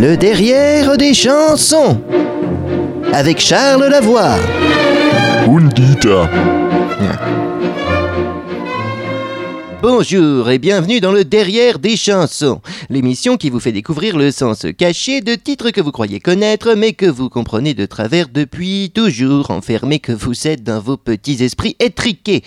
Le derrière des chansons. Avec Charles Lavoie. Undita. Bonjour et bienvenue dans le Derrière des chansons, l'émission qui vous fait découvrir le sens caché de titres que vous croyez connaître mais que vous comprenez de travers depuis toujours, enfermés que vous êtes dans vos petits esprits étriqués.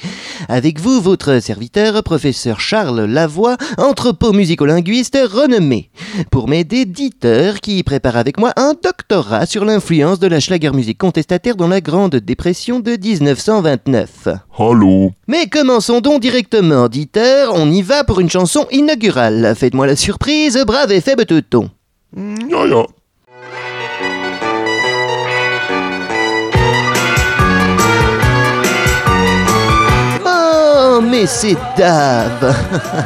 Avec vous, votre serviteur, professeur Charles Lavoie, anthropo-musicolinguiste renommé. Pour m'aider, Dieter, qui prépare avec moi un doctorat sur l'influence de la schlagermusik contestataire dans la Grande Dépression de 1929. Allô? Mais commençons donc directement, Dieter. On y va pour une chanson inaugurale. Faites-moi la surprise, brave et faible teuton. Ja, ja. Oh, mais c'est Dave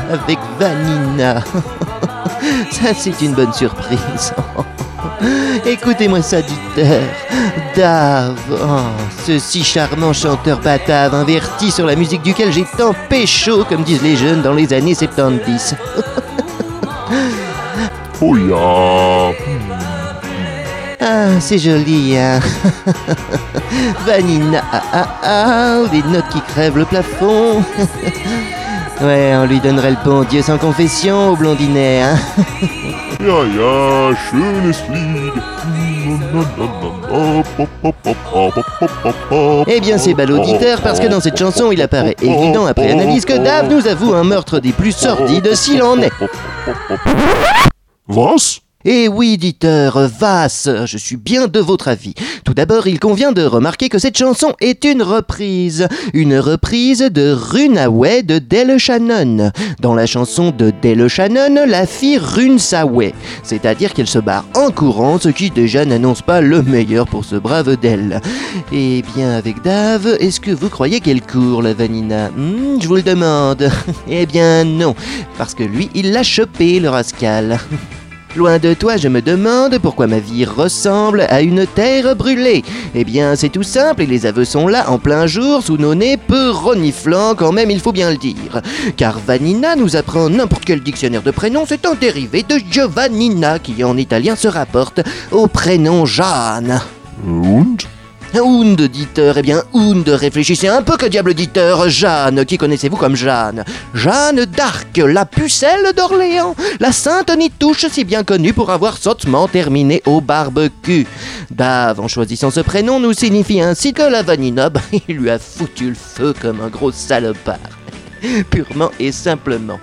avec Vanina. Ça, c'est une bonne surprise. Écoutez-moi ça, Dieter. Dave, oh, ce si charmant chanteur batave, inverti sur la musique duquel j'ai tant pécho, comme disent les jeunes dans les années 70. Oh ja. Ah, c'est joli, hein Vanina, ah, ah, ah, des notes qui crèvent le plafond. Ouais, on lui donnerait le bon Dieu sans confession au blondinet, hein Lied. Eh bien, c'est bal auditeur parce que dans cette chanson, il apparaît évident après analyse que Dave nous avoue un meurtre des plus sordides s'il en est. Was? Eh oui, Dieter, Vasse, je suis bien de votre avis. Tout d'abord, il convient de remarquer que cette chanson est une reprise. Une reprise de Runaway de Dale Shannon. Dans la chanson de Dale Shannon, la fille rune sa. C'est-à-dire qu'elle se barre en courant, ce qui déjà n'annonce pas le meilleur pour ce brave Dale. Eh bien, avec Dave, est-ce que vous croyez qu'elle court, la Vanina? Hmm, Je vous le demande. eh bien, non. Parce que lui, il l'a chopé, le rascal. Loin de toi, je me demande pourquoi ma vie ressemble à une terre brûlée. Eh bien, c'est tout simple et les aveux sont là en plein jour sous nos nez peu reniflants quand même, il faut bien le dire. Car Vanina nous apprend n'importe quel dictionnaire de prénoms, c'est un dérivé de Giovannina qui en italien se rapporte au prénom Jeanne. Und, Dieter, eh bien, Und, réfléchissez un peu que diable Dieter, Jeanne, qui connaissez-vous comme Jeanne? Jeanne d'Arc, la pucelle d'Orléans, la sainte Nitouche si bien connue pour avoir sottement terminé au barbecue. Dave, en choisissant ce prénom, nous signifie ainsi que la Vanina, bah, il lui a foutu le feu comme un gros salopard. Purement et simplement.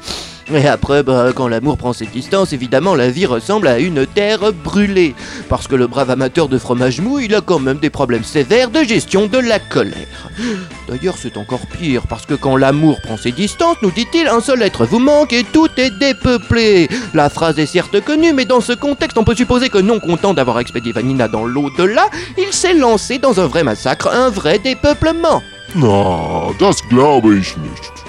Et après, bah, quand l'amour prend ses distances, évidemment, la vie ressemble à une terre brûlée. Parce que le brave amateur de fromage mou, il a quand même des problèmes sévères de gestion de la colère. D'ailleurs, c'est encore pire, parce que quand l'amour prend ses distances, nous dit-il, un seul être vous manque et tout est dépeuplé. La phrase est certes connue, mais dans ce contexte, on peut supposer que non content d'avoir expédié Vanina dans l'au-delà, il s'est lancé dans un vrai massacre, un vrai dépeuplement. Na, das glaube ich nicht.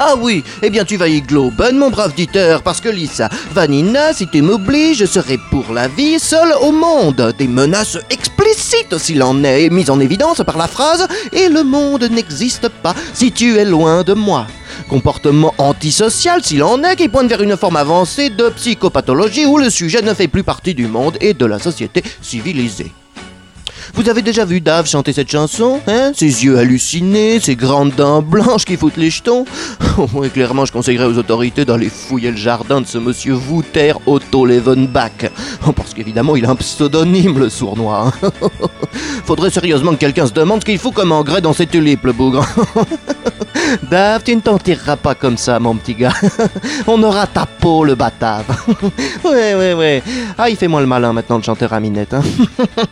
Ah oui, eh bien tu vas y globen, mon brave Dieter, parce que Lisa, Vanina, si tu m'obliges, je serai pour la vie seule au monde. Des menaces explicites s'il en est, mises en évidence par la phrase « Et le monde n'existe pas si tu es loin de moi ». Comportement antisocial s'il en est, qui pointe vers une forme avancée de psychopathologie où le sujet ne fait plus partie du monde et de la société civilisée. Vous avez déjà vu Dave chanter cette chanson hein? Ses yeux hallucinés, ses grandes dents blanches qui foutent les jetons clairement, je conseillerais aux autorités d'aller fouiller le jardin de ce monsieur Wouter Otto Levenbach. Oh, parce qu'évidemment, il a un pseudonyme, le sournois. hein? Faudrait sérieusement que quelqu'un se demande ce qu'il faut comme engrais dans ces tulipes, le bougre. Dave, tu ne t'en tireras pas comme ça, mon petit gars. On aura ta peau, le batave. ouais, ouais, ouais. Ah, il fait moins le malin maintenant, le chanteur à minette. Hein.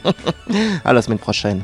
à la semaine prochaine.